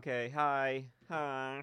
Okay, hi. Hi.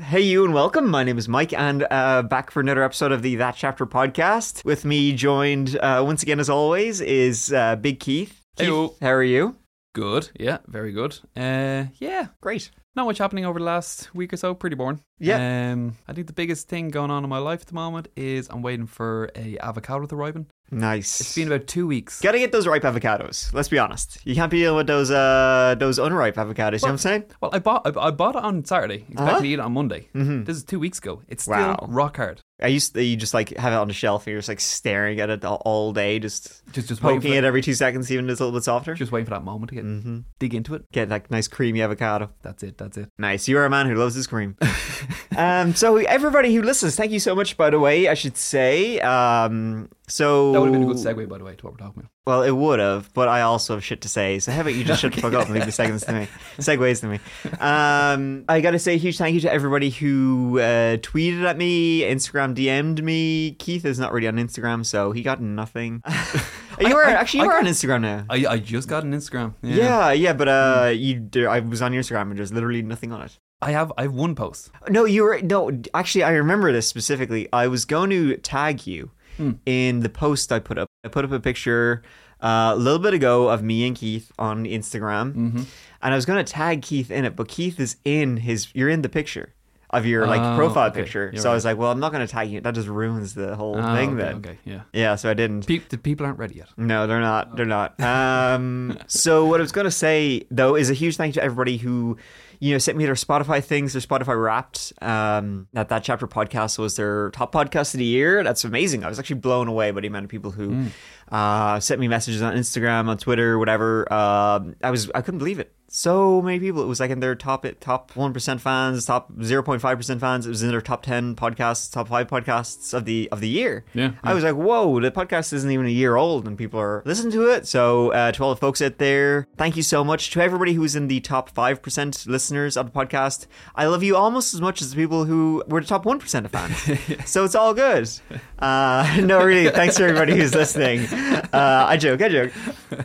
Hey, you, and welcome. My name is Mike, and uh, back for another episode of the That Chapter podcast. With me, joined uh, once again, as always, is uh, Big Keith. Keith, Heyo. how are you? Good. Yeah, very good. Uh, yeah, Great. not much happening over the last week or so. Pretty boring. Yeah. Um, I think the biggest thing going on in my life at the moment is I'm waiting for a avocado to ripen. Nice. It's been about two weeks. Gotta get those ripe avocados. Let's be honest. You can't be dealing with those uh those unripe avocados. you know what I'm saying? Well, I bought I, I bought it on Saturday, expecting Uh-huh. to eat it on Monday. Mhm. This is two weeks ago. It's still Wow. rock hard. I used to, you just like have it on the shelf and you're just like staring at it all, day, just Just just poking it every two seconds, even if it's a little bit softer. just waiting for that moment to get hmm dig into it. Get that nice creamy avocado. That's it. That's it. Nice. You are a man who loves his cream. um, so everybody who listens, thank you so much. By the way, I should say. Um, so That would have been a good segue, by the way, to what we're talking about. Well, it would have, but I also have shit to say. So how about you just shut the fuck up and leave the segments to me, segues to me. Um, I got to say a huge thank you to everybody who uh, tweeted at me, Instagram DM'd me. Keith is not really on Instagram, so he got nothing. you are I- actually you I are on Instagram now. I I just got an Instagram. Yeah, yeah, but uh, you, there, I was on your Instagram and there's literally nothing on it. I have I have one post. No, you were no. Actually, I remember this specifically. I was going to tag you Hmm. in the post I put up. I put up a picture uh, a little bit ago of me and Keith on Instagram, Mm-hmm. and I was going to tag Keith in it, but Keith is in his. You're in the picture of your like Oh, profile okay. picture. You're So I was like, well, I'm not going to tag you. That just ruins the whole Ah, thing. okay, then, okay, yeah. yeah. So I didn't. Pe- the people aren't ready yet. No, they're not. They're not. Um, so what I was going to say though is a huge thank you to everybody who, you know, sent me their Spotify things, their Spotify Wrapped. Um, that that chapter podcast was their top podcast of the year. That's amazing. I was actually blown away by the amount of people who uh, sent me messages on Instagram, on Twitter, whatever. Um, I was I couldn't believe it. So many people. It was like in their top top one percent fans, top zero point five percent fans. It was in their top ten podcasts, top five podcasts of the of the year. Yeah, I was like, whoa, the podcast isn't even a year old and people are listening to it. So, uh, to all the folks out there, thank you so much. To everybody who's in the top 5% listeners of the podcast, I love you almost as much as the people who were the top 1% of fans. so, it's all good. Uh, no, really, thanks to everybody who's listening. Uh, I joke, I joke.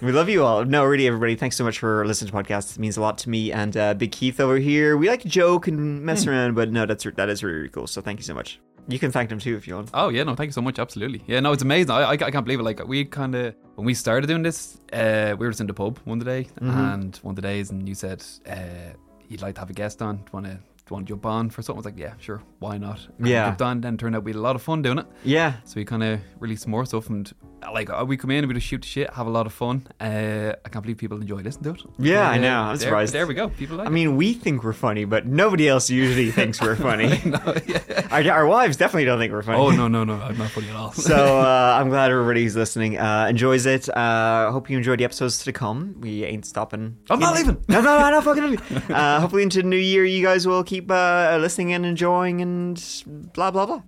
We love you all. No, really, everybody, thanks so much for listening to podcasts. Means a lot to me and uh, Big Keith over here. We like to joke and mess around, but no, that's that is really, really cool. So, thank you so much. You can thank them too if you want. Oh yeah, no, thank you so much. Absolutely. Yeah, no, it's amazing. I, I, I can't believe it. Like we kind of when we started doing this, uh, we were just in the pub one day, and one of the days, and you said uh, you'd like to have a guest on. Want to? You want to jump on for something? I was like, yeah, sure, why not? And we Yeah. jumped on. Then turned out we had a lot of fun doing it. Yeah, So we kind of released some more stuff, and like uh, we come in and we just shoot the shit, have a lot of fun. Uh, I can't believe people enjoy listening to it. Yeah, I Uh, know. I'm there, surprised. There we go. People like. I mean, we think we're funny, but nobody else usually thinks we're funny. no, yeah. our, our wives definitely don't think we're funny. Oh no, no, no! I'm not funny at all. so uh, I'm glad everybody who's listening uh, enjoys it. Uh, hope you enjoy the episodes to come. We ain't stopping. I'm not leaving. No, no, no, no, fucking leaving. Uh, hopefully into the new year, you guys will keep uh, listening and enjoying and blah blah blah.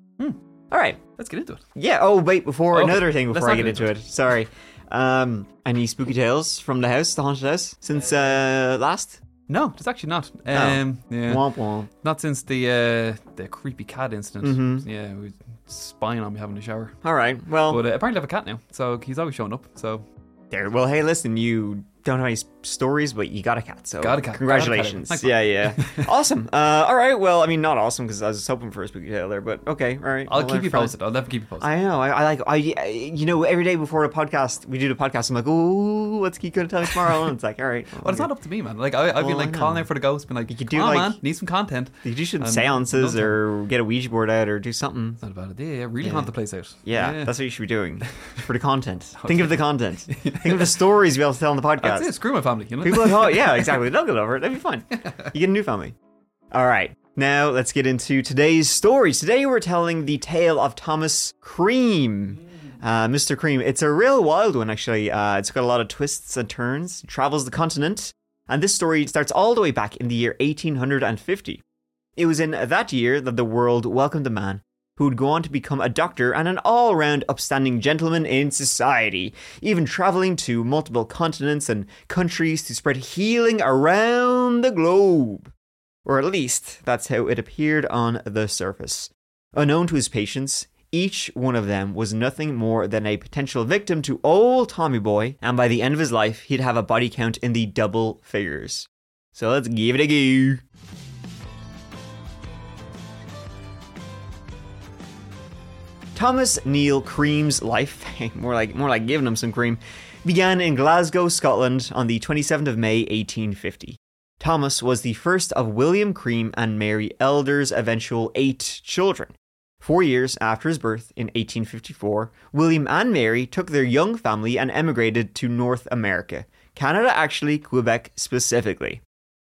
All right. Let's get into it. Yeah. Oh, wait. Before Okay. another thing, before I get get into into it. Sorry. Um, any spooky tales from the house, the haunted house, since uh, last? No, it's actually not. Oh. Um, yeah. Womp womp. Not since the uh, the creepy cat incident. Mhm. Yeah, we spying on me having a shower. All right. Well, But uh, apparently I have a cat now, so he's always showing up. So there. Well, hey, listen, you don't know any stories, but you got a cat, so Got a cat. Congratulations. Got a cat. yeah, yeah. awesome. Uh, all right. Well, I mean, not awesome because I was hoping for a spooky tale there, but okay. All right. I'll Well, keep you posted. I'll never keep you posted. I know. I, I like. I, you know, every day before the podcast, we do the podcast. I'm like, ooh, what's he gonna tell me tomorrow? And it's like, all right. well, it's not up to me, man. Like I, I've Well, been like calling out for the ghost, been like, You could do, like- man, need some content. You do some seances or get a Ouija board out or do something. It's not a bad idea. Yeah, really Yeah. haunt the place out. Yeah, that's what you should be doing for the content. Think of the content. Think of the stories we have to tell on the podcast. That's it. Screw my family. You know. People at home, yeah, exactly. They'll get over it. That'd be fine. You get a new family. All right. Now let's get into today's stories. Today we're telling the tale of Thomas Cream. Uh, Mr. Cream. It's a real wild one, actually. Uh, it's got a lot of twists and turns. He travels the continent. And this story starts all the way back in the year 1850. It was in that year that the world welcomed a man who would go on to become a doctor and an all round upstanding gentleman in society, even traveling to multiple continents and countries to spread healing around the globe. Or at least, that's how it appeared on the surface. Unknown to his patients, Each one of them was nothing more than a potential victim to old Tommy Boy, and by the end of his life, he'd have a body count in the double figures. So let's give it a go. Thomas Neil Cream's life, more like more like giving him some cream, began in Glasgow, Scotland on the 27th of May 1850. Thomas was the first of William Cream and Mary Elder's eventual eight children. Four years after his birth, in 1854, William and Mary took their young family and emigrated to North America, Canada actually, Quebec specifically.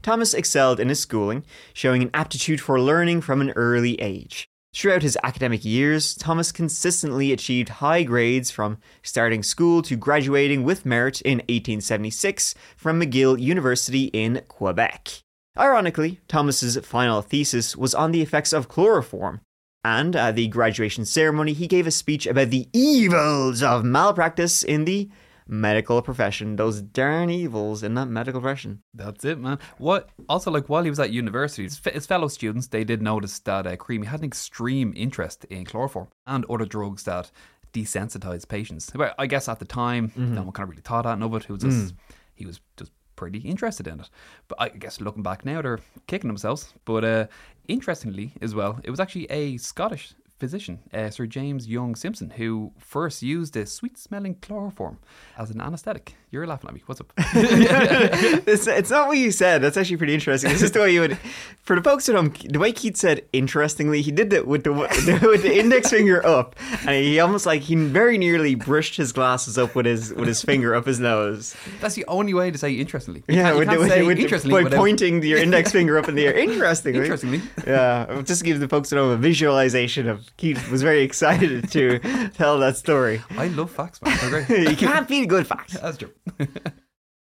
Thomas excelled in his schooling, showing an aptitude for learning from an early age. Throughout his academic years, Thomas consistently achieved high grades from starting school to graduating with merit in 1876 from McGill University in Quebec. Ironically, Thomas's final thesis was on the effects of chloroform, and at the graduation ceremony, he gave a speech about the evils of malpractice in the medical profession. Those darn evils in that medical profession. That's it, man. What also like while he was at university, his, his fellow students they did notice that uh, Creamy had an extreme interest in chloroform and other drugs that desensitize patients. But I guess at the time, Mm-hmm. no one kind of really thought that of it. It was just Mm. he was just pretty interested in it. But I guess looking back now, they're kicking themselves. But uh, interestingly, as well, it was actually a Scottish physician, uh, Sir James Young Simpson, who first used the sweet-smelling chloroform as an anaesthetic. You're laughing at me. What's up? it's, it's not what you said. That's actually pretty interesting. This is the way you would, for the folks at home, the way Keith said interestingly, he did it with the, with the index finger up, and he almost like he very nearly brushed his glasses up with his with his finger up his nose. That's the only way to say interestingly. You Yeah, with, say with, interestingly by without- pointing your index finger up in the air. Interestingly, Interestingly. yeah, just give the folks at home a visualization of Keith was very excited to tell that story. I love facts, man. They're great. you can't beat a good fact. That's true.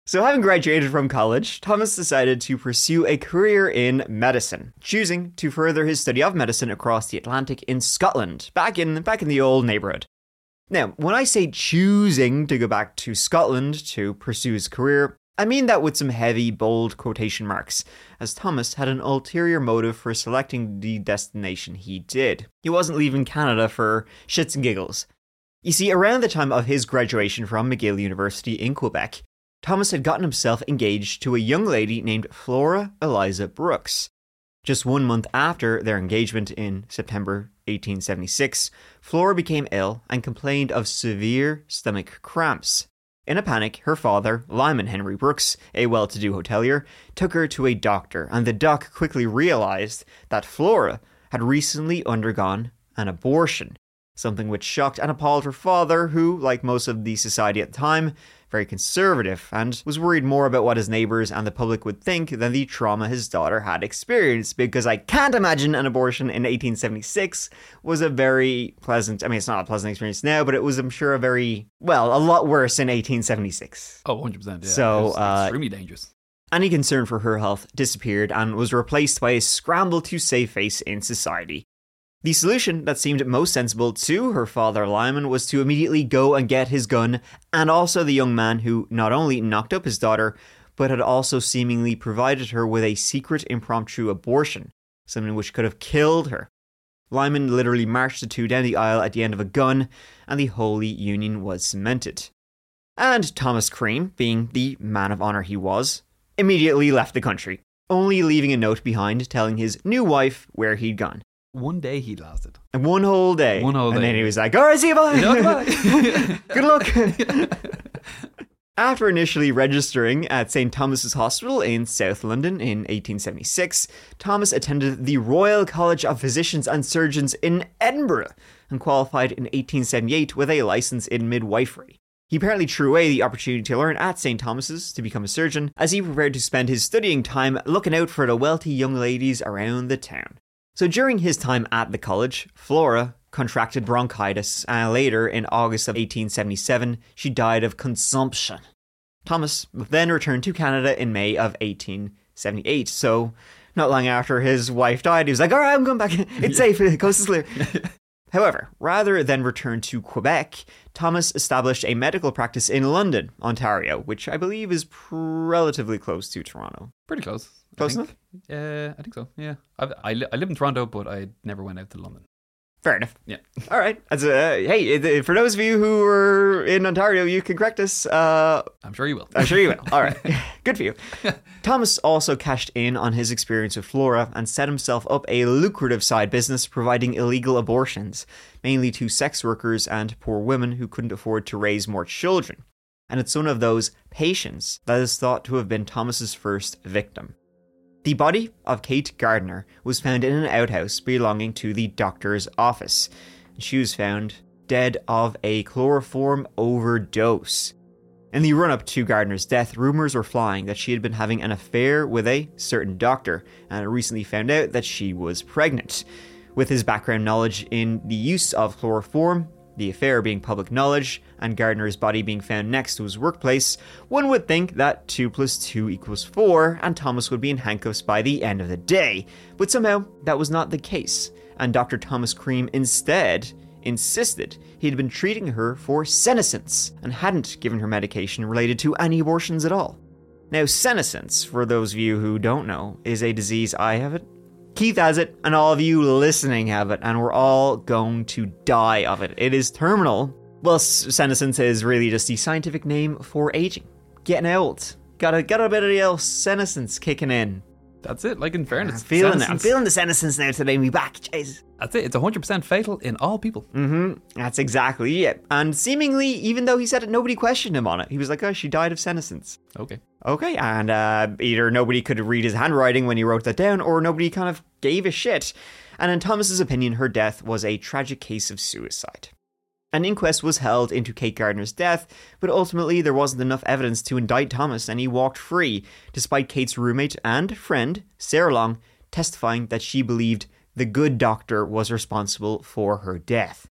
So, having graduated from college, Thomas decided to pursue a career in medicine, choosing to further his study of medicine across the Atlantic in Scotland, back in back in the old neighborhood. Now, when I say choosing to go back to Scotland to pursue his career, I mean that with some heavy, bold quotation marks, as Thomas had an ulterior motive for selecting the destination he did. He wasn't leaving Canada for shits and giggles. You see, around the time of his graduation from McGill University in Quebec, Thomas had gotten himself engaged to a young lady named Flora Eliza Brooks. Just one month after their engagement in September 1876, Flora became ill and complained of severe stomach cramps. In a panic, her father, Lyman Henry Brooks, a well to do hotelier, took her to a doctor, and the doc quickly realized that Flora had recently undergone an abortion, something which shocked and appalled her father, who, like most of the society at the time, very conservative, and was worried more about what his neighbors and the public would think than the trauma his daughter had experienced. Because I can't imagine an abortion in 1876 was a very pleasant, I mean, it's not a pleasant experience now, but it was, I'm sure, a very, well, a lot worse in 1876. Oh, 100%. Yeah. So, uh, extremely dangerous. Any concern for her health disappeared and was replaced by a scramble to save face in society. The solution that seemed most sensible to her father Lyman was to immediately go and get his gun, and also the young man who not only knocked up his daughter, but had also seemingly provided her with a secret impromptu abortion, something which could have killed her. Lyman literally marched the two down the aisle at the end of a gun, and the holy union was cemented. And Thomas Cream, being the man of honour he was, immediately left the country, only leaving a note behind telling his new wife where he'd gone. One day he lasted. And one whole day. One whole day. And then he was like, all right, see you, bye. Goodbye. Good luck. After initially registering at St. Thomas's Hospital in South London in 1876, Thomas attended the Royal College of Physicians and Surgeons in Edinburgh and qualified in 1878 with a license in midwifery. He apparently threw away the opportunity to learn at St. Thomas's to become a surgeon as he prepared to spend his studying time looking out for the wealthy young ladies around the town. So during his time at the college, Flora contracted bronchitis, and later, in August of 1877, she died of consumption. Thomas then returned to Canada in May of 1878. So, not long after his wife died, he was like, "All right, I'm going back. It's safe. The coast is clear." However, rather than return to Quebec, Thomas established a medical practice in London, Ontario, which I believe is pr- relatively close to Toronto. Pretty close. Close think. Uh, I think so. Yeah. I've, I li- I live in Toronto, but I never went out to London. Fair enough. Yeah. All right. As a, hey, for those of you who are in Ontario, you can correct us. Uh, I'm sure you will. I'm sure you will. All right. Good for you. Thomas also cashed in on his experience with Flora and set himself up a lucrative side business providing illegal abortions, mainly to sex workers and poor women who couldn't afford to raise more children. And it's one of those patients that is thought to have been Thomas's first victim. The body of Kate Gardner was found in an outhouse belonging to the doctor's office. She was found dead of a chloroform overdose. In the run up to Gardner's death, rumors were flying that she had been having an affair with a certain doctor, and recently found out that she was pregnant. With his background knowledge in the use of chloroform, the affair being public knowledge, and Gardner's body being found next to his workplace, one would think that 2 plus 2 equals 4, and Thomas would be in handcuffs by the end of the day. But somehow, that was not the case, and Dr. Thomas Cream instead insisted he had been treating her for senescence and hadn't given her medication related to any abortions at all. Now, senescence, for those of you who don't know, is a disease I have it, Keith has it, and all of you listening have it, and we're all going to die of it. It is terminal. Well, senescence is really just the scientific name for aging, getting old. Got a got a bit of the old senescence kicking in. That's it. Like in I'm fairness, feeling it. I'm feeling the senescence now today. Me back, jeez. That's it. It's 100% fatal in all people. Mm-hmm. That's exactly it. And seemingly, even though he said it, nobody questioned him on it. He was like, "Oh, she died of senescence." Okay. Okay, and uh, either nobody could read his handwriting when he wrote that down, or nobody kind of gave a shit. And in Thomas's opinion, her death was a tragic case of suicide. An inquest was held into Kate Gardner's death, but ultimately there wasn't enough evidence to indict Thomas, and he walked free, despite Kate's roommate and friend, Sarah Long, testifying that she believed the good doctor was responsible for her death.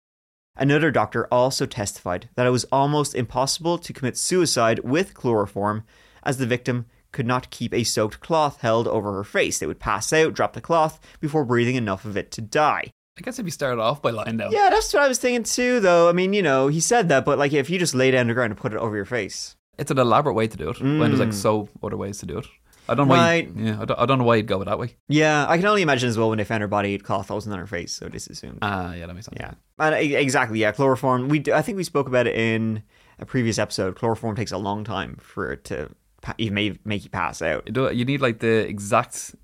Another doctor also testified that it was almost impossible to commit suicide with chloroform, as the victim could not keep a soaked cloth held over her face. They would pass out, drop the cloth, before breathing enough of it to die. I guess if you started off by lying down. Yeah, that's what I was thinking too, though. I mean, you know, he said that, but like if you just lay down on the ground and put it over your face. It's an elaborate way to do it. When there's like so other ways to do it. I don't know why. Mm. Right. Yeah, I don't, I don't know why you'd go that way. Yeah, I can only imagine as well when they found her body, cloth wasn't on her face, so this assumed. Ah, yeah, that makes sense. Yeah, and exactly. Yeah, chloroform. We do, I think we spoke about it in a previous episode. Chloroform takes a long time for it to pa- even make, make you pass out. You need like the exact.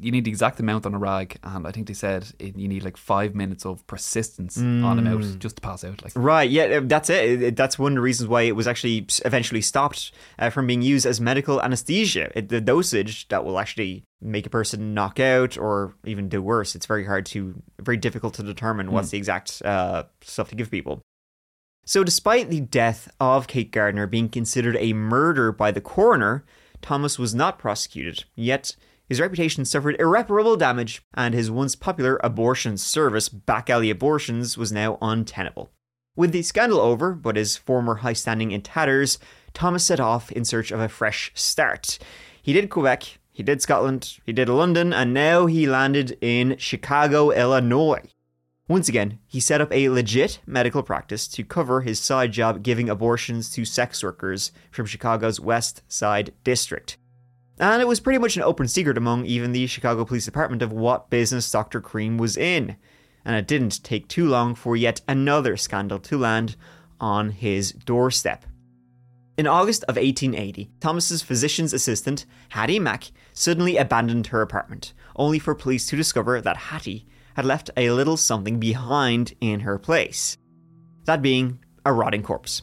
You need the exact amount on a rag, and I think they said it, you need like five minutes of persistence on a mouth just to pass out. Like, Right. Yeah, uh, that's it. That's one of the reasons why it was actually eventually stopped uh, from being used as medical anesthesia. It, the dosage that will actually make a person knock out or even do worse. It's very hard to, very difficult to determine what's the exact uh, stuff to give people. So, despite the death of Kate Gardner being considered a murder by the coroner, Thomas was not prosecuted. Yet, his reputation suffered irreparable damage, and his once popular abortion service, Back Alley Abortions, was now untenable. With the scandal over, but his former high standing in tatters, Thomas set off in search of a fresh start. He did Quebec, he did Scotland, he did London, and now he landed in Chicago, Illinois. Once again, he set up a legit medical practice to cover his side job giving abortions to sex workers from Chicago's West Side District. And it was pretty much an open secret among even the Chicago Police Department of what business Dr. Cream was in. And it didn't take too long for yet another scandal to land on his doorstep. In August of 1880, Thomas's physician's assistant, Hattie Mack, suddenly abandoned her apartment, only for police to discover that Hattie had left a little something behind in her place. That being a rotting corpse.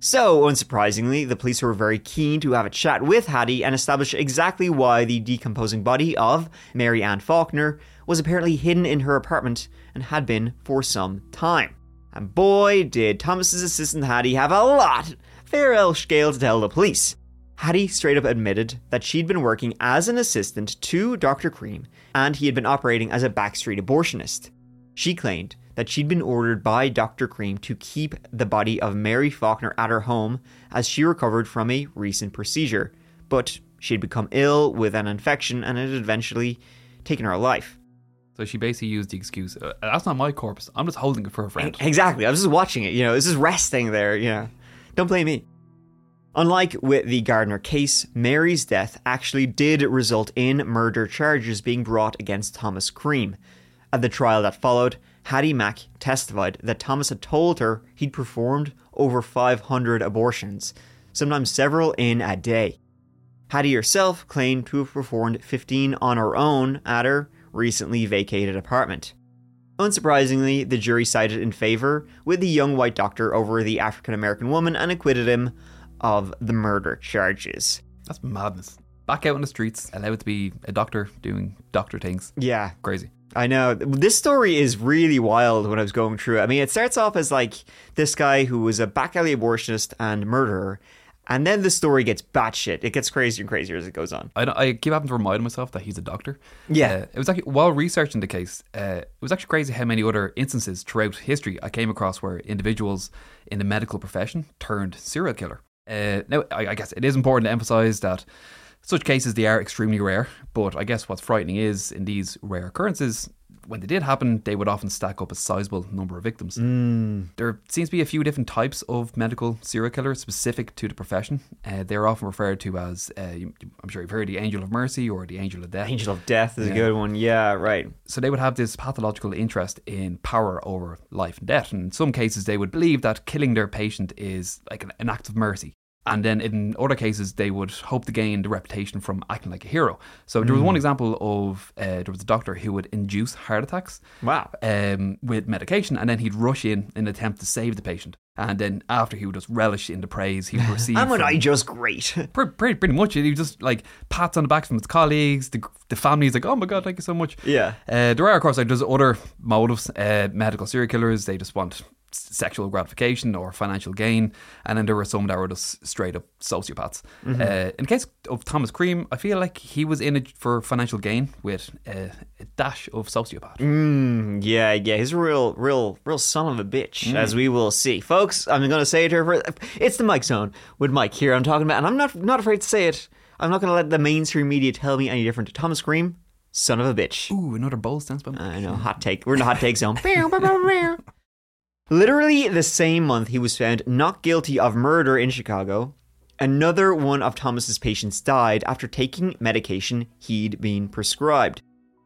So, unsurprisingly, the police were very keen to have a chat with Hattie and establish exactly why the decomposing body of Mary Ann Faulkner was apparently hidden in her apartment and had been for some time. And boy, did Thomas's assistant Hattie have a lot, fair L scale to tell the police. Hattie straight up admitted that she'd been working as an assistant to Dr. Cream and he had been operating as a backstreet abortionist. She claimed that she'd been ordered by Dr. Cream to keep the body of Mary Faulkner at her home as she recovered from a recent procedure, but she'd become ill with an infection and it had eventually taken her life. so she basically used the excuse, uh, "That's not my corpse. I'm just holding it for a friend." Exactly. I was just watching it, you know, this is resting there, you know. Don't blame me. Unlike with the Gardner case, Mary's death actually did result in murder charges being brought against Thomas Cream. At the trial that followed, Hattie Mack testified that Thomas had told her he'd performed over 500 abortions, sometimes several in a day. Hattie herself claimed to have performed 15 on her own at her recently vacated apartment. Unsurprisingly, the jury sided in favor with the young white doctor over the African American woman and acquitted him of the murder charges. That's madness. Back out on the streets, allowed to be a doctor doing doctor things. Yeah, Crazy. I know. This story is really wild when I was going through it. I mean, it starts off as like this guy who was a back alley abortionist and murderer, and then the story gets batshit. It gets crazier and crazier as it goes on. I, I keep having to remind myself that he's a doctor. Yeah. Uh, it was actually while researching the case, uh, it was actually crazy how many other instances throughout history I came across where individuals in the medical profession turned serial killer. Uh, now, I, I guess it is important to emphasize that such cases they are extremely rare. But I guess what's frightening is in these rare occurrences. When they did happen, they would often stack up a sizable number of victims. There seems to be a few different types of medical serial killers specific to the profession. Uh, they're often referred to as, uh, I'm sure you've heard the angel of mercy or the angel of death. Angel of Death is Yeah. a good one. Yeah, right. So they would have this pathological interest in power over life and death. And in some cases, they would believe that killing their patient is like an, an act of mercy. And then in other cases, they would hope to gain the reputation from acting like a hero. So there was one example of uh, there was a doctor who would induce heart attacks Wow. um, with medication, and then he'd rush in in an attempt to save the patient. And then after he would just relish in the praise he would receive. From- I just great? Pretty, pretty, pretty much. He just like pats on the back from his colleagues. The, the family's like, "Oh my god, thank you so much." Yeah. Uh, there are, of course, like there's other motives. Uh, medical serial killers, they just want sexual gratification or financial gain, and then there were some that were just straight up sociopaths. Mm-hmm. Uh, in the case of Thomas Cream, I feel like he was in it for financial gain with uh, a dash of sociopath. Mm, yeah, yeah. He's a real, real, real son of a bitch, Mm. as we will see, folks. I'm going to say it here. For, it's the Mike Zone with Mike here. I'm talking about, and I'm not not afraid to say it. I'm not going to let the mainstream media tell me any different. Thomas Green, son of a bitch. Ooh, another bowl stance by I know, hot take. We're in the hot take zone. Literally the same month he was found not guilty of murder in Chicago, another one of Thomas's patients died after taking medication he'd been prescribed.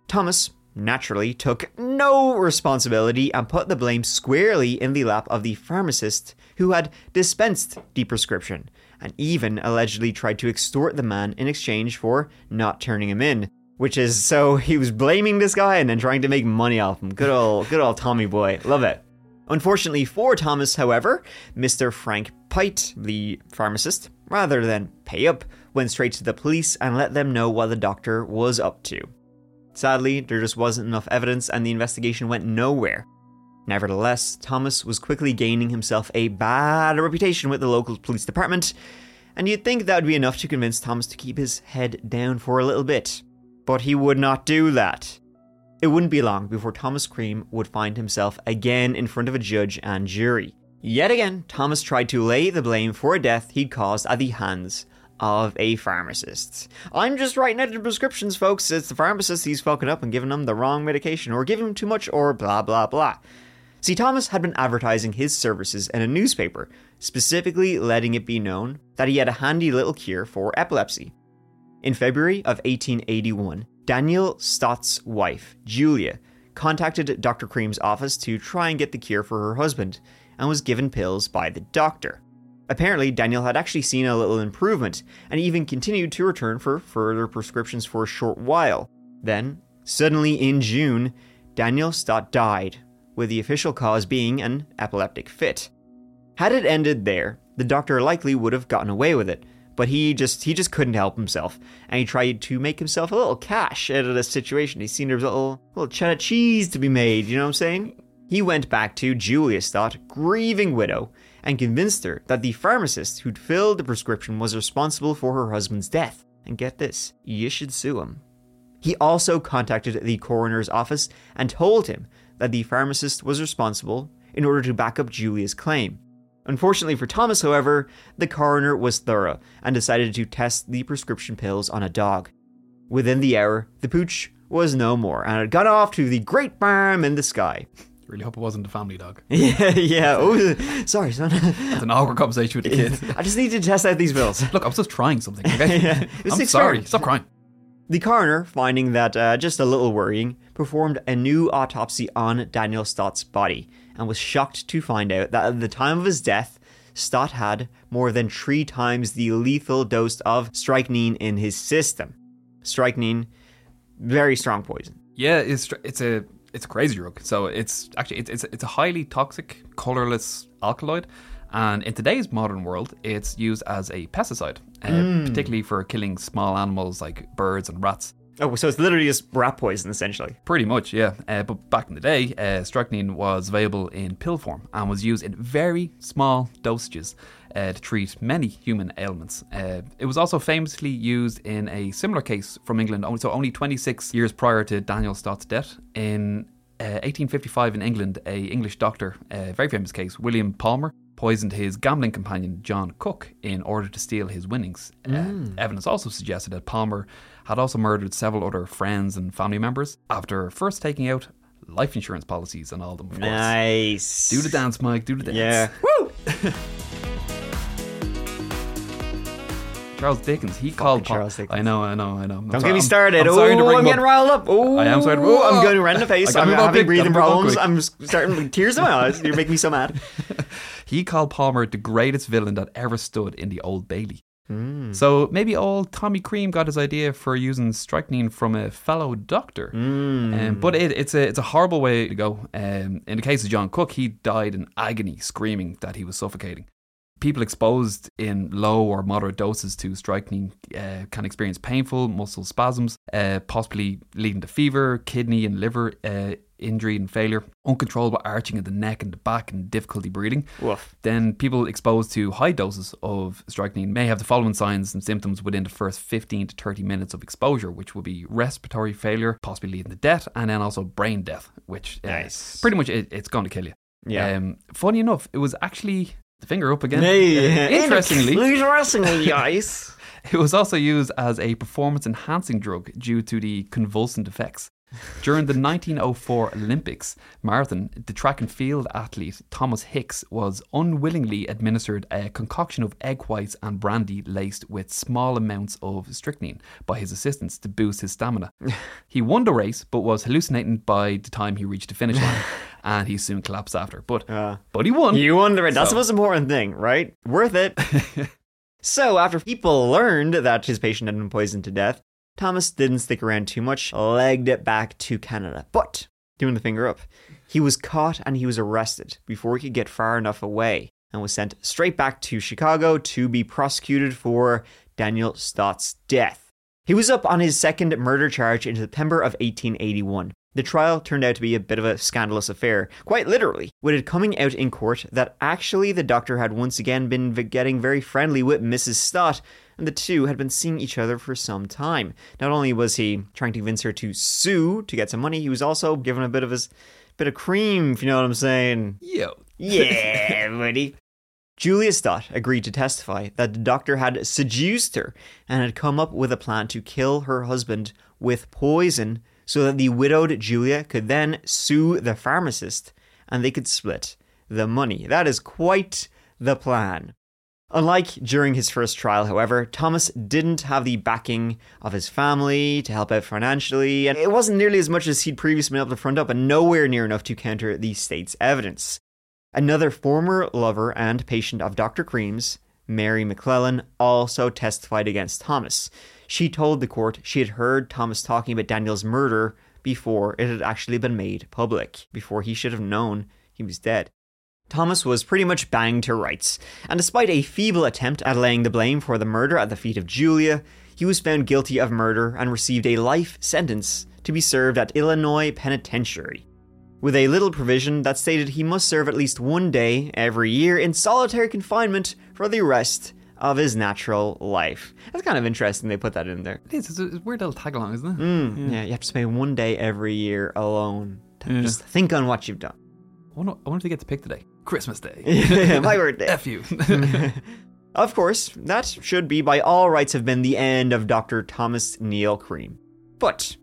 Thomas naturally took no responsibility and put the blame squarely in the lap of the pharmacist who had dispensed the prescription and even allegedly tried to extort the man in exchange for not turning him in. Which is so he was blaming this guy and then trying to make money off him. Good old, good old Tommy boy. Love it. Unfortunately for Thomas, however, Mr. Frank Pite, the pharmacist, rather than pay up, went straight to the police and let them know what the doctor was up to. Sadly, there just wasn't enough evidence and the investigation went nowhere. Nevertheless, Thomas was quickly gaining himself a bad reputation with the local police department, and you'd think that would be enough to convince Thomas to keep his head down for a little bit. But he would not do that. It wouldn't be long before Thomas Cream would find himself again in front of a judge and jury. Yet again, Thomas tried to lay the blame for a death he'd caused at the hands of a pharmacist. I'm just writing out the prescriptions, folks. It's the pharmacist he's fucking up and giving them the wrong medication, or giving them too much, or blah blah blah. See, Thomas had been advertising his services in a newspaper, specifically letting it be known that he had a handy little cure for epilepsy. In February of 1881, Daniel Stott's wife, Julia, contacted Dr. Cream's office to try and get the cure for her husband and was given pills by the doctor. Apparently, Daniel had actually seen a little improvement and even continued to return for further prescriptions for a short while. Then, suddenly in June, Daniel Stott died, with the official cause being an epileptic fit. Had it ended there, the doctor likely would have gotten away with it, but he just he just couldn't help himself, and he tried to make himself a little cash out of this situation. He seen there was a little little cheddar cheese to be made, you know what I'm saying? He went back to Julia thought grieving widow, and convinced her that the pharmacist who'd filled the prescription was responsible for her husband's death. And get this, you should sue him. He also contacted the coroner's office and told him that the pharmacist was responsible in order to back up Julia's claim. Unfortunately for Thomas, however, the coroner was thorough and decided to test the prescription pills on a dog. Within the hour, the pooch was no more and had gone off to the great farm in the sky. Really hope it wasn't a family dog. Yeah, yeah. Oh, sorry, son. It's an awkward conversation with the kid. I just need to test out these pills. Look, I was just trying something. Okay, Yeah, I'm sorry. Stop crying. The coroner, finding that uh, just a little worrying, performed a new autopsy on Daniel Stott's body and was shocked to find out that at the time of his death, Stott had more than three times the lethal dose of strychnine in his system. Strychnine, very strong poison. Yeah, it's it's a it's a crazy drug. So it's actually it's it's, it's a highly toxic, colorless alkaloid, and in today's modern world, it's used as a pesticide, uh, particularly for killing small animals like birds and rats. Oh, so it's literally just rat poison, essentially. Pretty much, yeah. Uh, but back in the day, uh, strychnine was available in pill form and was used in very small dosages uh, to treat many human ailments. Uh, it was also famously used in a similar case from England, so only 26 years prior to Daniel Stott's death. In uh, 1855 in England, a English doctor, a very famous case, William Palmer, poisoned his gambling companion John Cook in order to steal his winnings. Uh, evidence also suggested that Palmer had also murdered several other friends and family members after first taking out life insurance policies on all of them. Of course. Nice. Do the dance, Mike. Do the dance. Yeah. Woo! Charles Dickens. He called Pal- Charles Dickens. I know. I know. I know. I'm Don't sorry- get me I'm- started. I'm Oh, sorry to bring I'm getting riled up. Oh, I am sorry to- Oh, I'm going red in the face. I'm having quick. breathing Gotta move on problems. I'm starting tears in my eyes. You're making me so mad. He called Palmer the greatest villain that ever stood in the Old Bailey. Hmm. So maybe old Tommy Cream got his idea for using strychnine from a fellow doctor. Hmm. Um, but it, it's a it's a horrible way to go. Um, in the case of John Cook, he died in agony, screaming that he was suffocating. People exposed in low or moderate doses to strychnine uh, can experience painful muscle spasms, uh, possibly leading to fever, kidney and liver uh, injury and failure, uncontrollable arching of the neck and the back, and difficulty breathing. Then people exposed to high doses of strychnine may have the following signs and symptoms within the first 15 to 30 minutes of exposure, which will be respiratory failure, possibly leading to death, and then also brain death, which uh, Nice. pretty much it, it's going to kill you. Yeah. Um, funny enough, it was actually the finger up again. Uh, interestingly, interestingly, guys. it was also used as a performance enhancing drug due to the convulsant effects. During the 1904 Olympics marathon, the track and field athlete Thomas Hicks was unwillingly administered a concoction of egg whites and brandy laced with small amounts of strychnine by his assistants to boost his stamina. he won the race but was hallucinating by the time he reached the finish line and he soon collapsed after. But, Uh, but he won. You wonder it. That's So- the most important thing, right? Worth it. so, after people learned that his patient had been poisoned to death, Thomas didn't stick around too much, legged it back to Canada. But, doing the finger up, he was caught and he was arrested before he could get far enough away and was sent straight back to Chicago to be prosecuted for Daniel Stott's death. He was up on his second murder charge in September of 1881. The trial turned out to be a bit of a scandalous affair, quite literally, with it coming out in court that actually the doctor had once again been getting very friendly with Mrs. Stott, and the two had been seeing each other for some time. Not only was he trying to convince her to sue to get some money, he was also giving a bit of his bit of cream, if you know what I'm saying. Yo. Yeah, buddy. Julia Stott agreed to testify that the doctor had seduced her and had come up with a plan to kill her husband with poison so that the widowed Julia could then sue the pharmacist and they could split the money. That is quite the plan. Unlike during his first trial, however, Thomas didn't have the backing of his family to help out financially, and it wasn't nearly as much as he'd previously been able to front up, and nowhere near enough to counter the state's evidence. Another former lover and patient of Dr. Cream's, Mary McClellan, also testified against Thomas. She told the court she had heard Thomas talking about Daniel's murder before it had actually been made public, before he should have known he was dead. Thomas was pretty much banged to rights, and despite a feeble attempt at laying the blame for the murder at the feet of Julia, he was found guilty of murder and received a life sentence to be served at Illinois Penitentiary with a little provision that stated he must serve at least one day every year in solitary confinement for the rest of his natural life. That's kind of interesting they put that in there. It is. It's a, weird little tag along, isn't it? Mm, yeah. you have to spend one day every year alone. to Yeah. Just think on what you've done. I wonder, I wonder if they get to pick today. Christmas Day. My birthday. F you. Of course, that should be by all rights have been the end of Dr. Thomas Neil Cream. But,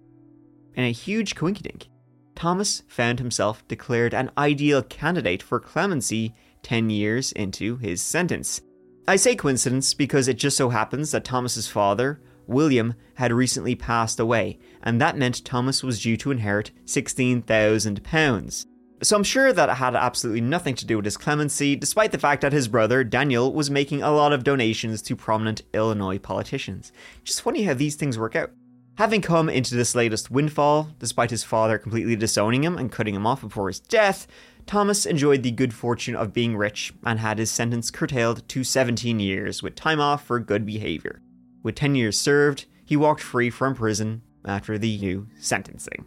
in a huge coinkydink, Thomas found himself declared an ideal candidate for clemency 10 years into his sentence. I say coincidence because it just so happens that Thomas's father William, had recently passed away, and that meant Thomas was due to inherit £16,000. So I'm sure that it had absolutely nothing to do with his clemency, despite the fact that his brother, Daniel, was making a lot of donations to prominent Illinois politicians. Just funny how these things work out. Having come into this latest windfall, despite his father completely disowning him and cutting him off before his death, Thomas enjoyed the good fortune of being rich and had his sentence curtailed to 17 years with time off for good behavior. With 10 years served, he walked free from prison after the new sentencing.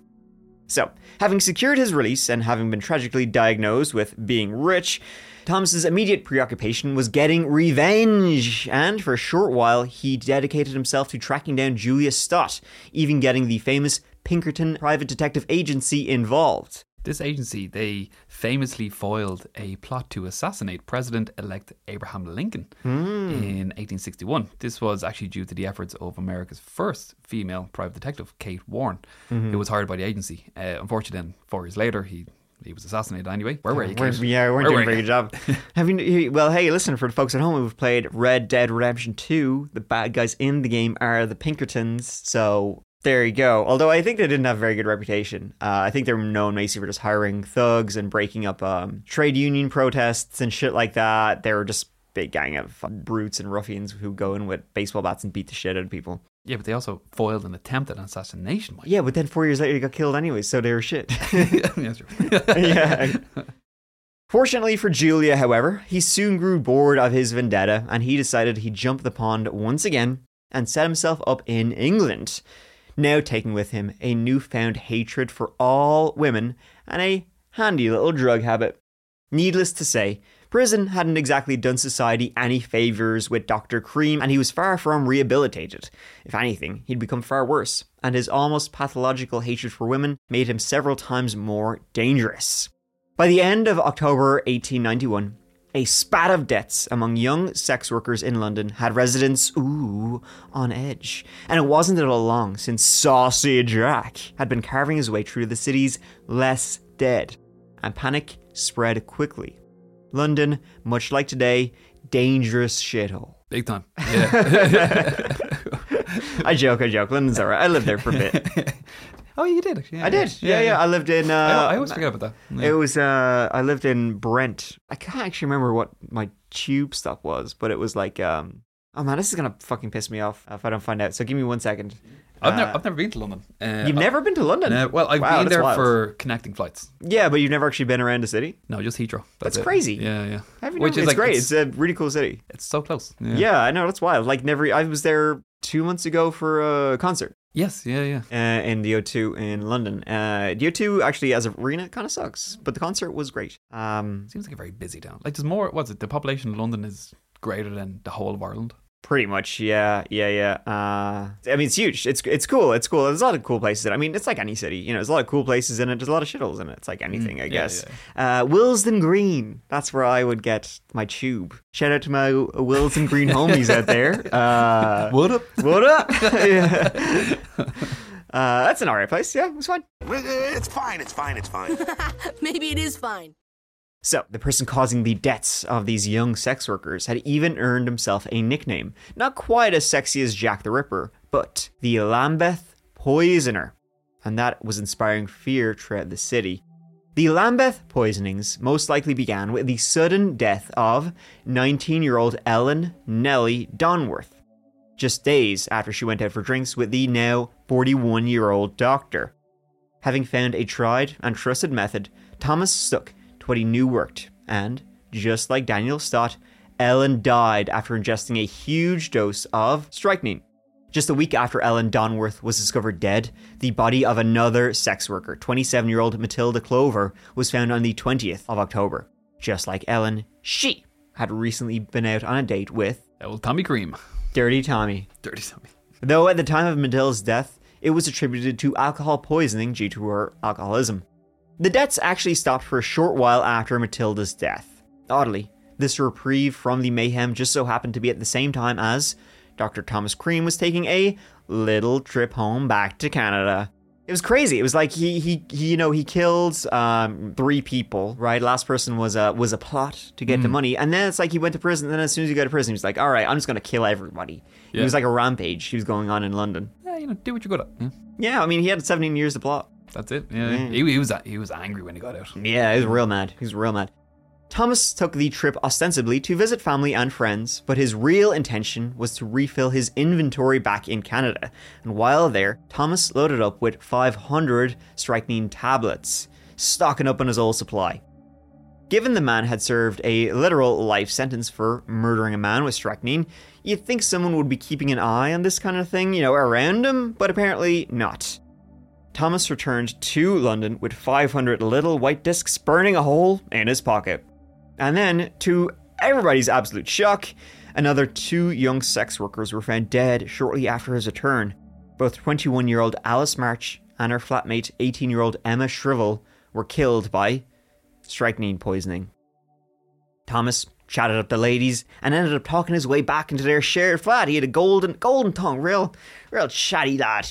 So, having secured his release and having been tragically diagnosed with being rich, Thomas's immediate preoccupation was getting revenge, and for a short while he dedicated himself to tracking down Julius Stott, even getting the famous Pinkerton Private Detective Agency involved. This agency, they famously foiled a plot to assassinate President elect Abraham Lincoln in 1861. This was actually due to the efforts of America's first female private detective, Kate Warne, who was hired by the agency. Uh, unfortunately, then, four years later, he he was assassinated anyway. Where were you, We're- Kate? yeah, we weren't Where doing were a very good job. Have you, well, hey, listen, for the folks at home who've played Red Dead Redemption 2, the bad guys in the game are the Pinkertons, so there you go. Although I think they didn't have a very good reputation. Uh, I think they were known mostly for just hiring thugs and breaking up um, trade union protests and shit like that. They were just big gang of brutes and ruffians who go in with baseball bats and beat the shit out of people. Yeah, but they also foiled an attempt at an assassination. Mike. Yeah, but then four years later, he got killed anyway, so they were shit. Yeah. Fortunately for Julia, however, he soon grew bored of his vendetta and he decided he'd jump the pond once again and set himself up in England, now taking with him a newfound hatred for all women and a handy little drug habit. Needless to say, prison hadn't exactly done society any favours with Dr. Cream, and he was far from rehabilitated. If anything, he'd become far worse, and his almost pathological hatred for women made him several times more dangerous. By the end of October 1891, a spat of deaths among young sex workers in London had residents, ooh, on edge. And it wasn't at all long since Saucy Jack had been carving his way through the city's less dead, and panic spread quickly. London, much like today, dangerous shithole. Big time. Yeah. I joke, I joke. London's alright. I lived there for a bit. oh, you did. Yeah, I did. Yeah, yeah. I lived in. Uh, I, I always forget about that. Yeah. It was uh I lived in Brent. I can't actually remember what my tube stop was, but it was like um oh man, this is gonna fucking piss me off if I don't find out. So give me one second. I've, Uh, never, I've never been to London. Uh, You've never been to London? No, well, I've Wow, been that's there wild. for connecting flights. Yeah, but you've never actually been around the city. No, just Heathrow. That's it. crazy. Yeah, yeah. Have you Which never- is it's great. It's, It's, a really cool city. it's so close. Yeah. Yeah. I know that's wild. Like never. I was there two months ago for a concert Yes. Yeah. Yeah. uh, in the O2 in London. Uh, the O2 actually as an arena kind of sucks, but the concert was great. Um, Seems like a very busy town. Like there's more. What's it? The population of London is greater than the whole of Ireland. Pretty much, yeah, yeah, yeah. Uh, I mean, it's huge. It's it's cool. It's cool. There's a lot of cool places. In it. I mean, it's like any city. You know, there's a lot of cool places in it. There's a lot of shitholes in it. It's like anything, I yeah, guess. Uh, Willesden Green. That's where I would get my tube. Shout out to my Willesden Green homies out there. Uh, What up? what up? yeah. Uh, that's an alright place. Yeah, it was fine. It's fine, it's fine, it's fine. Maybe it is fine. So, the person causing the deaths of these young sex workers had even earned himself a nickname. Not quite as sexy as Jack the Ripper, but the Lambeth Poisoner. And that was inspiring fear throughout the city. The Lambeth poisonings most likely began with the sudden death of 19 year old Ellen Nellie Donworth, just days after she went out for drinks with the now 41 year old doctor. Having found a tried and trusted method, Thomas stuck to what he knew worked, and, just like Daniel Stott, Ellen died after ingesting a huge dose of strychnine. Just a week after Ellen Donworth was discovered dead, the body of another sex worker, 27 year old Matilda Clover, was found on the 20th of October. Just like Ellen, she had recently been out on a date with Old Tommy Cream. Dirty Tommy. Dirty Tommy. Though at the time of Matilda's death, it was attributed to alcohol poisoning due to her alcoholism. The debts actually stopped for a short while after Matilda's death. Oddly, this reprieve from the mayhem just so happened to be at the same time as Dr. Thomas Cream was taking a little trip home back to Canada. It was crazy. It was like he he, he you know he killed um, three people. Right, last person was a was a plot to get the money, and then it's like he went to prison. And then as soon as he got to prison, he was like, "All right, I'm just gonna kill everybody." It was like a rampage he was going on in London. Yeah, you know, do what you're good at. Yeah, Yeah, I mean he had 17 years to plot. That's it. Yeah, mm. He, he was he was angry when he got out. Yeah, he was real mad. He was real mad. Thomas took the trip ostensibly to visit family and friends, but his real intention was to refill his inventory back in Canada. And while there, Thomas loaded up with 500 strychnine tablets, stocking up on his old supply. Given the man had served a literal life sentence for murdering a man with strychnine, you'd think someone would be keeping an eye on this kind of thing, you know, around him, but apparently not. Thomas returned to London with 500 little white discs burning a hole in his pocket. And then, to everybody's absolute shock, another two young sex workers were found dead shortly after his return. Both 21 year old Alice Marsh and her flatmate, 18 year old Emma Shrivel, were killed by strychnine poisoning. Thomas chatted up the ladies and ended up talking his way back into their shared flat. He had a golden, golden tongue, real, real chatty lad.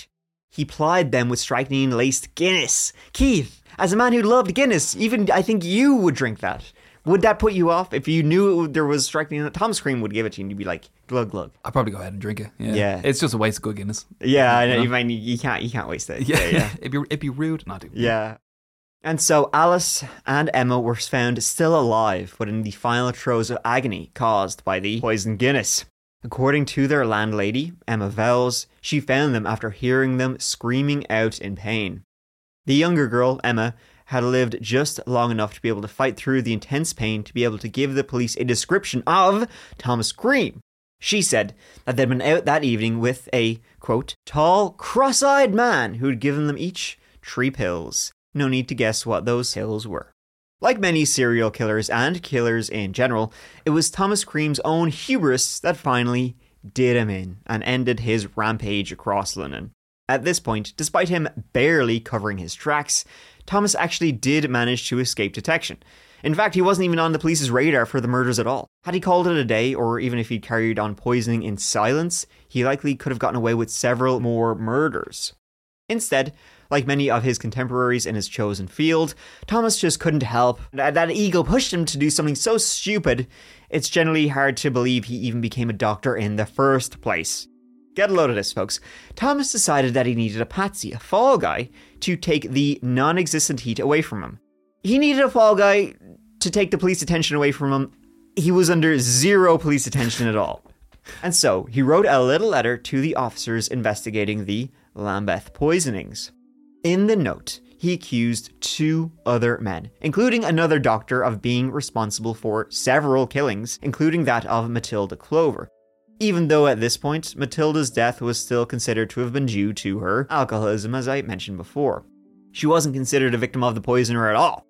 He plied them with strychnine laced Guinness. Keith, as a man who loved Guinness, even I think you would drink that. Would that put you off if you knew there was strychnine? Thomas Cream would give it to you and you'd be like, glug glug. I'd probably go ahead and drink it. Yeah, Yeah. it's just a waste of good Guinness. Yeah, I know. You, mean, you can't, you can't waste it. Yeah, yeah. yeah. it'd be it'd be rude not to. Yeah. And so Alice and Emma were found still alive, but in the final throes of agony caused by the poison Guinness. According to their landlady, Emma Vowles, she found them after hearing them screaming out in pain. The younger girl, Emma, had lived just long enough to be able to fight through the intense pain to be able to give the police a description of Thomas Cream. She said that they'd been out that evening with a, quote, tall, cross eyed man who'd given them each three pills. No need to guess what those pills were. Like many serial killers and killers in general, it was Thomas Cream's own hubris that finally did him in and ended his rampage across London. At this point, despite him barely covering his tracks, Thomas actually did manage to escape detection. In fact, he wasn't even on the police's radar for the murders at all. Had he called it a day, or even if he'd carried on poisoning in silence, he likely could have gotten away with several more murders. Instead, like many of his contemporaries in his chosen field, Thomas just couldn't help. That, ego pushed him to do something so stupid, it's generally hard to believe he even became a doctor in the first place. Get a load of this, folks. Thomas decided that he needed a patsy, a fall guy, to take the non existent heat away from him. He needed a fall guy to take the police attention away from him. He was under zero police attention at all. And so he wrote a little letter to the officers investigating the Lambeth poisonings. In the note, he accused two other men, including another doctor, of being responsible for several killings, including that of Matilda Clover. Even though at this point, Matilda's death was still considered to have been due to her alcoholism, as I mentioned before. She wasn't considered a victim of the poisoner at all.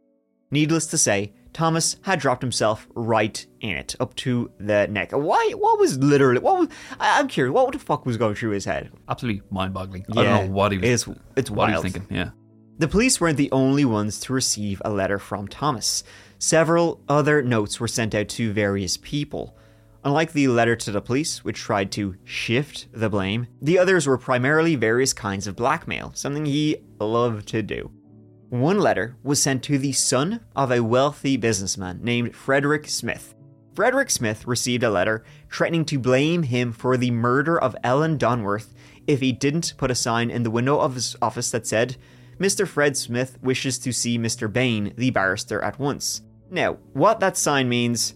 Needless to say, Thomas had dropped himself right in it, up to the neck. Why? What was literally? What was? I, I'm curious. What the fuck was going through his head? Absolutely mind-boggling. I don't know what he was. it's- it's what he wild. was thinking. Yeah. The police weren't the only ones to receive a letter from Thomas. Several other notes were sent out to various people. Unlike the letter to the police, which tried to shift the blame, the others were primarily various kinds of blackmail, something he loved to do. One letter was sent to the son of a wealthy businessman named Frederick Smith. Frederick Smith received a letter threatening to blame him for the murder of Ellen Donworth if he didn't put a sign in the window of his office that said, Mr. Fred Smith wishes to see Mr. Bain, the barrister, at once. Now, what that sign means,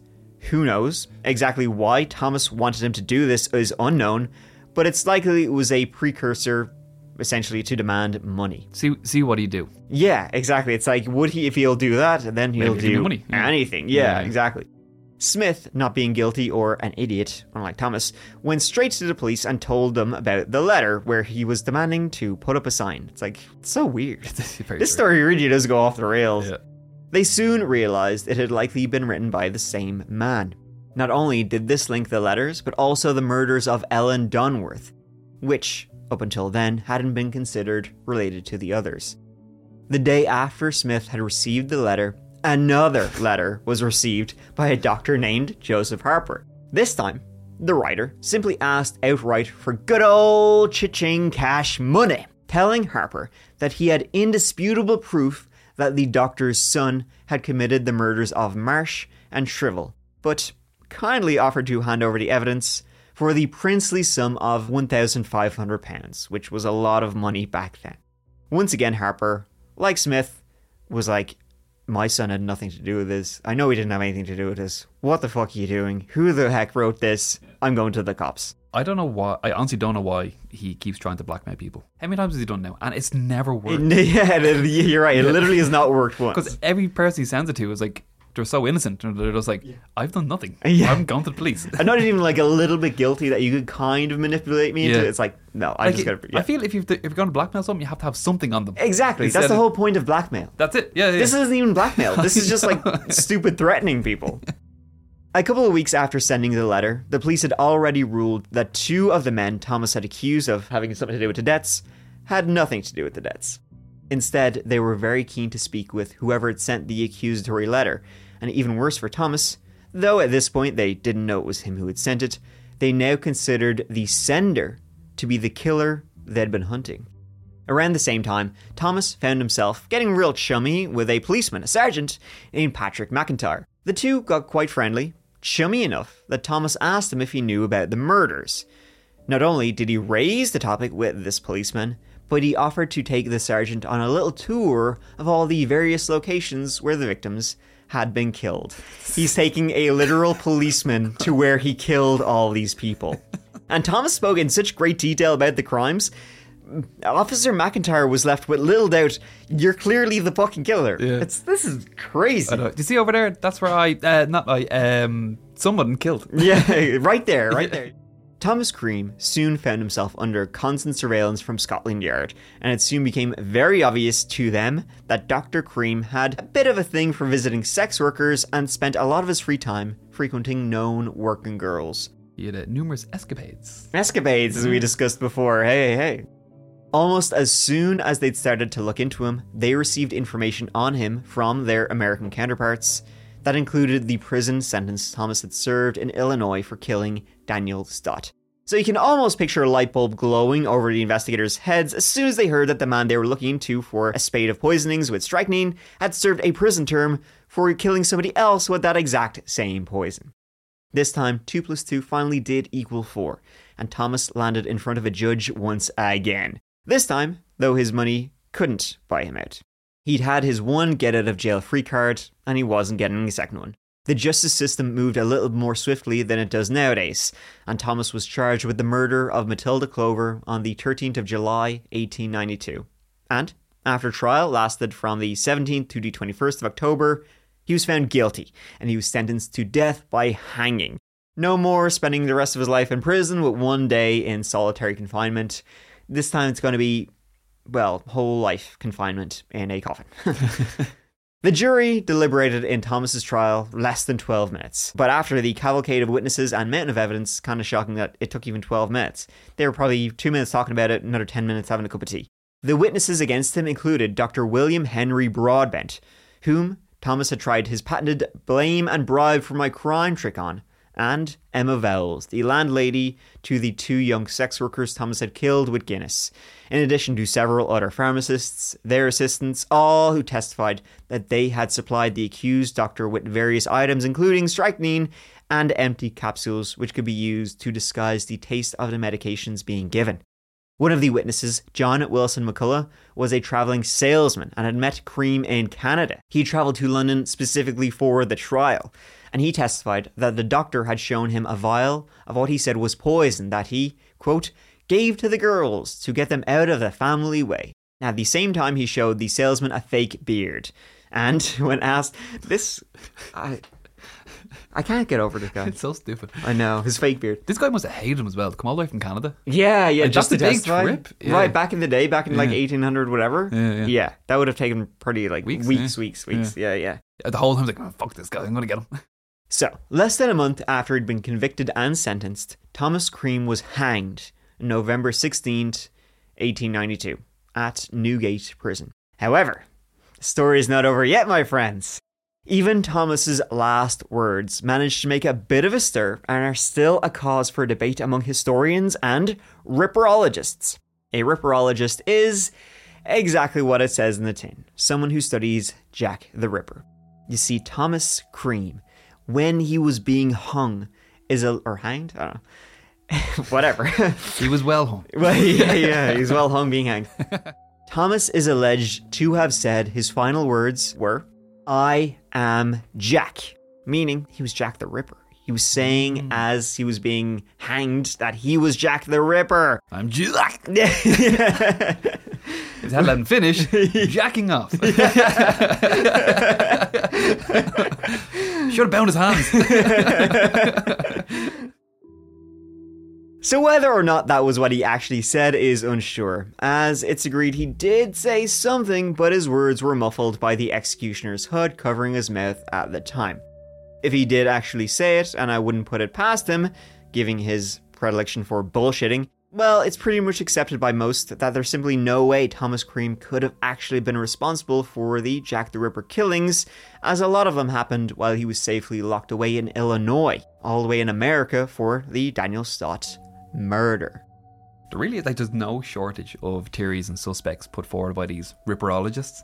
who knows? Exactly why Thomas wanted him to do this is unknown, but it's likely it was a precursor, essentially, to demand money. See, see what he do. Yeah, exactly. It's like, would he, if he'll do that, then he'll Maybe do money. Yeah. anything. Yeah, Yeah. exactly. Smith, not being guilty or an idiot, unlike Thomas, went straight to the police and told them about the letter where he was demanding to put up a sign. It's like, it's so weird. This true. story really does go off the rails. Yeah. They soon realized it had likely been written by the same man. Not only did this link the letters, but also the murders of Ellen Donworth, which, up until then, hadn't been considered related to the others. The day after Smith had received the letter, another letter was received by a doctor named Joseph Harper. This time, the writer simply asked outright for good old cha-ching cash money telling Harper that he had indisputable proof that the doctor's son had committed the murders of Marsh and Shrivel, but kindly offered to hand over the evidence for the princely sum of £1,500, which was a lot of money back then. Once again, Harper, like Smith, was like, My son had nothing to do with this. I know he didn't have anything to do with this. What the fuck are you doing? Who the heck wrote this? I'm going to the cops. I don't know why. I honestly don't know why he keeps trying to blackmail people. How many times has he done now? And it's never worked. yeah, you're right. It literally has not worked once. Because every person he sends it to is like they're so innocent, and they're just like, "I've done nothing. Yeah. I haven't gone to the police." I'm not even like a little bit guilty that you could kind of manipulate me into it. It's like, no, I Like, just gotta. Yeah. I feel if you've if you're going to blackmail someone, you have to have something on them. exactly. That's the whole point of blackmail. That's it. Yeah, yeah. This isn't even blackmail. This is just like stupid threatening people. A couple of weeks after sending the letter, the police had already ruled that two of the men Thomas had accused of having something to do with the debts had nothing to do with the debts. Instead, they were very keen to speak with whoever had sent the accusatory letter, and even worse for Thomas, though at this point they didn't know it was him who had sent it, they now considered the sender to be the killer they'd been hunting. Around the same time, Thomas found himself getting real chummy with a policeman, a sergeant, named Patrick McIntyre. The two got quite friendly, chummy enough that Thomas asked him if he knew about the murders. Not only did he raise the topic with this policeman, but he offered to take the sergeant on a little tour of all the various locations where the victims had been killed. He's taking a literal policeman to where he killed all these people. And Thomas spoke in such great detail about the crimes. Officer McIntyre was left with little doubt. You're clearly the fucking killer. Yeah. It's this is crazy. Do you see over there? That's where I, uh, not I, um, someone killed. Yeah, right there, right there. Thomas Cream soon found himself under constant surveillance from Scotland Yard, and it soon became very obvious to them that Dr. Cream had a bit of a thing for visiting sex workers and spent a lot of his free time frequenting known working girls. He had uh, numerous escapades. Escapades, as we discussed before. Hey, hey. Almost as soon as they'd started to look into him, they received information on him from their American counterparts that included the prison sentence Thomas had served in Illinois for killing Daniel Stott. So you can almost picture a light bulb glowing over the investigators' heads as soon as they heard that the man they were looking into for a spate of poisonings with strychnine had served a prison term for killing somebody else with that exact same poison. This time, 2 plus 2 finally did equal 4, and Thomas landed in front of a judge once again. This time, though his money couldn't buy him out. He'd had his one get out of jail free card, and he wasn't getting a second one. The justice system moved a little more swiftly than it does nowadays, and Thomas was charged with the murder of Matilda Clover on the 13th of July, 1892. And, after trial lasted from the 17th to the 21st of October, he was found guilty, and he was sentenced to death by hanging. No more spending the rest of his life in prison with one day in solitary confinement. This time it's going to be, well, whole life confinement in a coffin. The jury deliberated in Thomas's trial less than 12 minutes. But after the cavalcade of witnesses and mountain of evidence, kind of shocking that it took even 12 minutes. They were probably two minutes talking about it, another 10 minutes having a cup of tea. The witnesses against him included Dr. William Henry Broadbent, whom Thomas had tried his patented blame and bribe for my crime trick on, and Emma Vowles, the landlady to the two young sex workers Thomas had killed with Guinness, in addition to several other pharmacists, their assistants, all who testified that they had supplied the accused doctor with various items, including strychnine and empty capsules, which could be used to disguise the taste of the medications being given. One of the witnesses, John Wilson McCullough, was a traveling salesman and had met Cream in Canada. He traveled to London specifically for the trial, and he testified that the doctor had shown him a vial of what he said was poison that he, quote, gave to the girls to get them out of the family way. At the same time, he showed the salesman a fake beard. And when asked, this. I, I can't get over this guy. It's so stupid. I know, his fake beard. This guy must have hated him as well. Come all the way from Canada. Yeah, yeah, Like, just that's a big trip, yeah. Right, back in the day, back in like 1800, whatever. Yeah, yeah. that would have taken pretty like weeks, Weeks, weeks, yeah. weeks, Yeah, yeah. The whole time, I was like, oh, fuck this guy. I'm to get him. So, less than a month after he'd been convicted and sentenced, Thomas Cream was hanged November 16th, 1892, at Newgate Prison. However, the story is not over yet, my friends. Even Thomas's last words managed to make a bit of a stir and are still a cause for debate among historians and ripperologists. A ripperologist is exactly what it says in the tin someone who studies Jack the Ripper. You see, Thomas Cream, when he was being hung, is a. or hanged? I don't know. Whatever. He was well hung. well, yeah, yeah, he's well hung being hanged. Thomas is alleged to have said his final words were, I am Jack, meaning he was Jack the Ripper. He was saying hmm. as he was being hanged that he was Jack the Ripper. I'm Jack. His head let him finish jacking off. Should have bound his hands. So whether or not that was what he actually said is unsure, as it's agreed he did say something, but his words were muffled by the executioner's hood covering his mouth at the time. If he did actually say it, and I wouldn't put it past him, giving his predilection for bullshitting, well, it's pretty much accepted by most that there's simply no way Thomas Cream could have actually been responsible for the Jack the Ripper killings, as a lot of them happened while he was safely locked away in Illinois, all the way in America for the Daniel Stott murder. There really like there's no shortage of theories and suspects put forward by these ripperologists.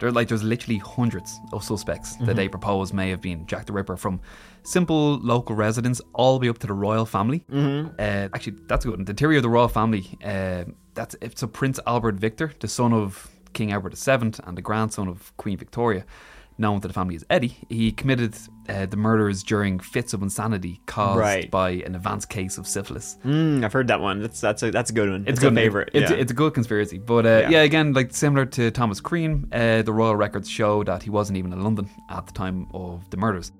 There like there's literally hundreds of suspects that they propose may have been Jack the Ripper from simple local residents all the way up to the royal family. Mm-hmm. Uh, actually, that's good. The theory of the royal family. Uh, that's it's a Prince Albert Victor, the son of King Albert VII and the grandson of Queen Victoria, known to the family as Eddie. He committed uh, the murders during fits of insanity caused Right. by an advanced case of syphilis. Mm, I've heard that one. That's that's a that's a good one. It's, a a favorite. It's, yeah. it's a good conspiracy, but uh, yeah. Yeah. again, like similar to Thomas Cream, uh, the royal records show that he wasn't even in London at the time of the murders.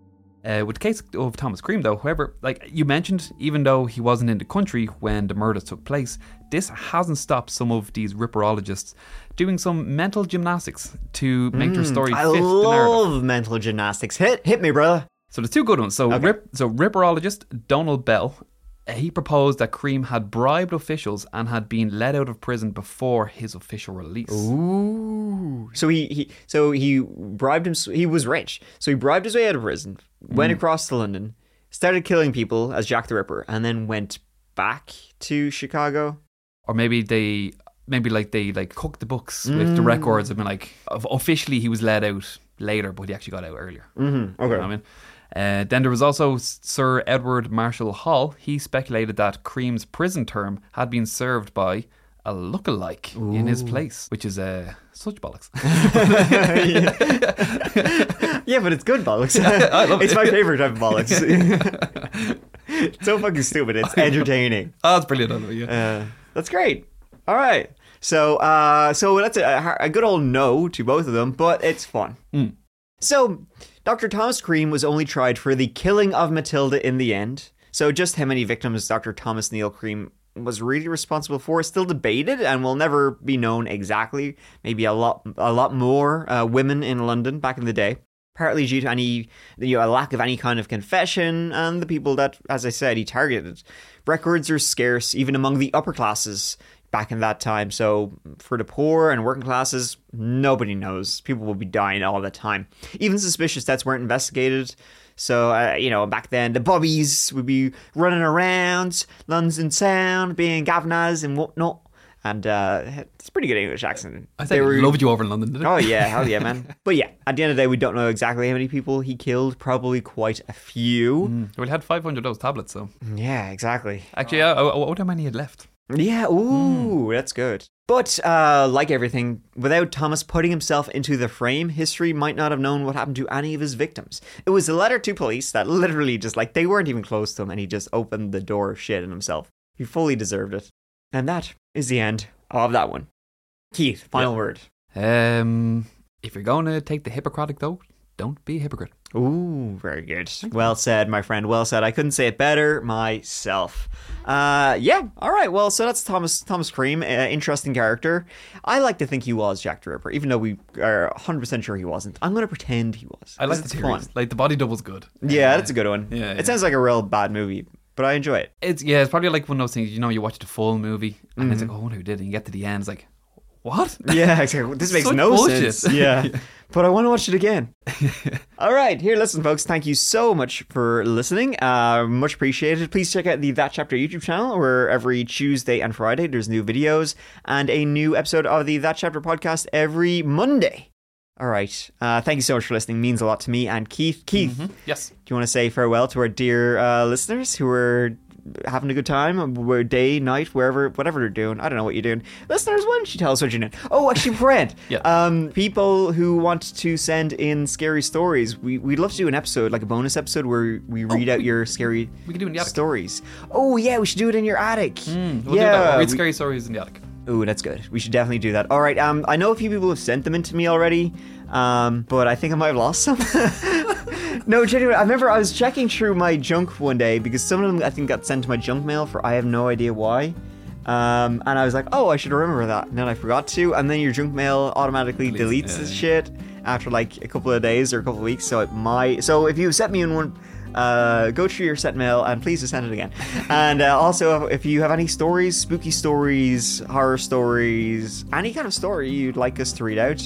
Uh, with the case of Thomas Cream, though, however, like you mentioned, even though he wasn't in the country when the murders took place, this hasn't stopped some of these ripperologists doing some mental gymnastics to make their story Mm, I fit the narrative. love mental gymnastics. Hit hit me, brother. So there's two good ones. So, rip, so ripperologist Donald Bell, he proposed that Cream had bribed officials and had been let out of prison before his official release. Ooh. So he, he so he bribed him. He was rich, so he bribed his way out of prison, went across to London, started killing people as Jack the Ripper, and then went back to Chicago. Or maybe they, maybe like they like cooked the books with the records and been like, officially he was let out later, but he actually got out earlier. Mm-hmm. You know I mean? Uh, then there was also Sir Edward Marshall Hall. He speculated that Cream's prison term had been served by a lookalike in his place, which is uh, such bollocks. Yeah, but it's good bollocks. I love it's it. my favorite type of bollocks. it's so fucking stupid. It's entertaining. oh, that's brilliant. I yeah. Uh, that's great. All right. So, uh, so that's a, a good old no to both of them, but it's fun. So, Dr. Thomas Cream was only tried for the killing of Matilda in the end. So, just how many victims Dr. Thomas Neill Cream was really responsible for is still debated and will never be known exactly. Maybe a lot, a lot more uh, women in London back in the day. Partly due to any, you know, a lack of any kind of confession, and the people that, as I said, he targeted. Records are scarce even among the upper classes back in that time. So for the poor and working classes, nobody knows. People will be dying all the time. Even suspicious deaths weren't investigated. So uh, you know, back then the bobbies would be running around London town, being governors and whatnot. And uh, it's a pretty good English accent. I think I loved you over in London? Oh yeah, hell yeah, man. but yeah, at the end of the day, we don't know exactly how many people he killed. Probably quite a few. Well, he had 500 of those tablets, so. Yeah, exactly. Actually, yeah, I, I wonder how many he had left. Yeah, ooh, that's good. But uh, like everything, without Thomas putting himself into the frame, history might not have known what happened to any of his victims. It was a letter to police that literally just like they weren't even close to him, and he just opened the door of shit in himself. He fully deserved it. And that is the end of that one. Keith, final word. Um, if you're going to take the Hippocratic oath, don't be a hypocrite. Ooh, very good. Well said, my friend. Well said. I couldn't say it better myself. Uh, yeah. All right. Well, so that's Thomas Thomas Cream. Uh, interesting character. I like to think he was Jack the Ripper, even though we are 100 percent sure he wasn't. I'm going to pretend he was. I like the theories. Like the body double's good. Yeah, that's a good one. Yeah, yeah. It sounds like a real bad movie, but I enjoy it. It's yeah, it's probably like one of those things. You know, you watch the full movie and Mm-hmm. it's like, oh, who did it. And you get to the end, it's like, what? Yeah, exactly. This makes Such no bullshit. sense. Yeah. But I want to watch it again. All right, here, listen, folks. Thank you so much for listening. Uh, much appreciated. Please check out the That Chapter YouTube channel, where every Tuesday and Friday there's new videos and a new episode of the That Chapter podcast every Monday. All right. Uh, thank you so much for listening. means a lot to me and Keith. Keith, do Yes. Do you want to say farewell to our dear uh, listeners who are having a good time, where day, night, wherever, whatever they're doing? I don't know what you're doing. Listeners, why don't you tell us what you're doing? Oh, actually, Brent. Yeah. Um, people who want to send in scary stories, we we'd love to do an episode, like a bonus episode, where we read out your scary We can do it in the attic. stories. Oh yeah, we should do it in your attic. We'll do yeah. We'll read we- scary stories in the attic. Ooh, that's good. We should definitely do that. All right. Um, I know a few people have sent them in to me already, um, but I think I might have lost some. no, genuinely. I remember I was checking through my junk one day because some of them I think got sent to my junk mail for I have no idea why. Um, and I was like, oh, I should remember that. And then I forgot to. And then your junk mail automatically Deletes, deletes yeah. this shit after like a couple of days or a couple of weeks. So it might. So if you sent me in one. Uh, go through your set mail and please just send it again. And uh, also, if you have any stories, spooky stories, horror stories, any kind of story you'd like us to read out,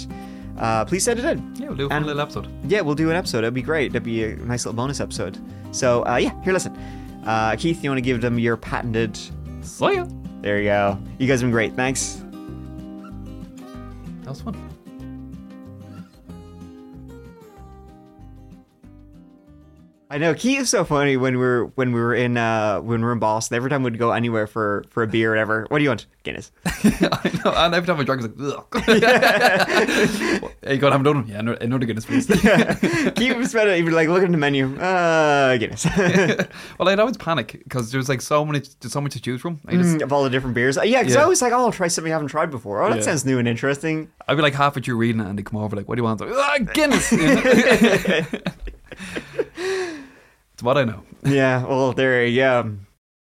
uh, please send it in. Yeah, we'll do a And- little episode. Yeah, we'll do an episode. That'd be great. That'd be a nice little bonus episode. So, uh, yeah, here, listen. Uh, Keith, you want to give them your patented. See ya. There you go. You guys have been great. Thanks. That was fun. I know Keith is so funny when we were when we were in uh when we were in Boston. Every time we'd go anywhere for for a beer or whatever. What do you want? Guinness. I know, and every time I drank, I was like, ugh. hey, God, I haven't done one. Yeah, another, another Guinness, please. Keith was better. He'd be like looking at the menu. Uh, Guinness. well, I'd always panic because there's like so many, there's so much to choose from. I just, of all the different beers. Uh, yeah, because I was like, oh, I'll try something I haven't tried before. Oh, that Yeah. sounds new and interesting. I'd be like halfway through reading it, and they come over like, "What do you want?" I'm like, ah, Guinness. It's what I know. Yeah, well, there go.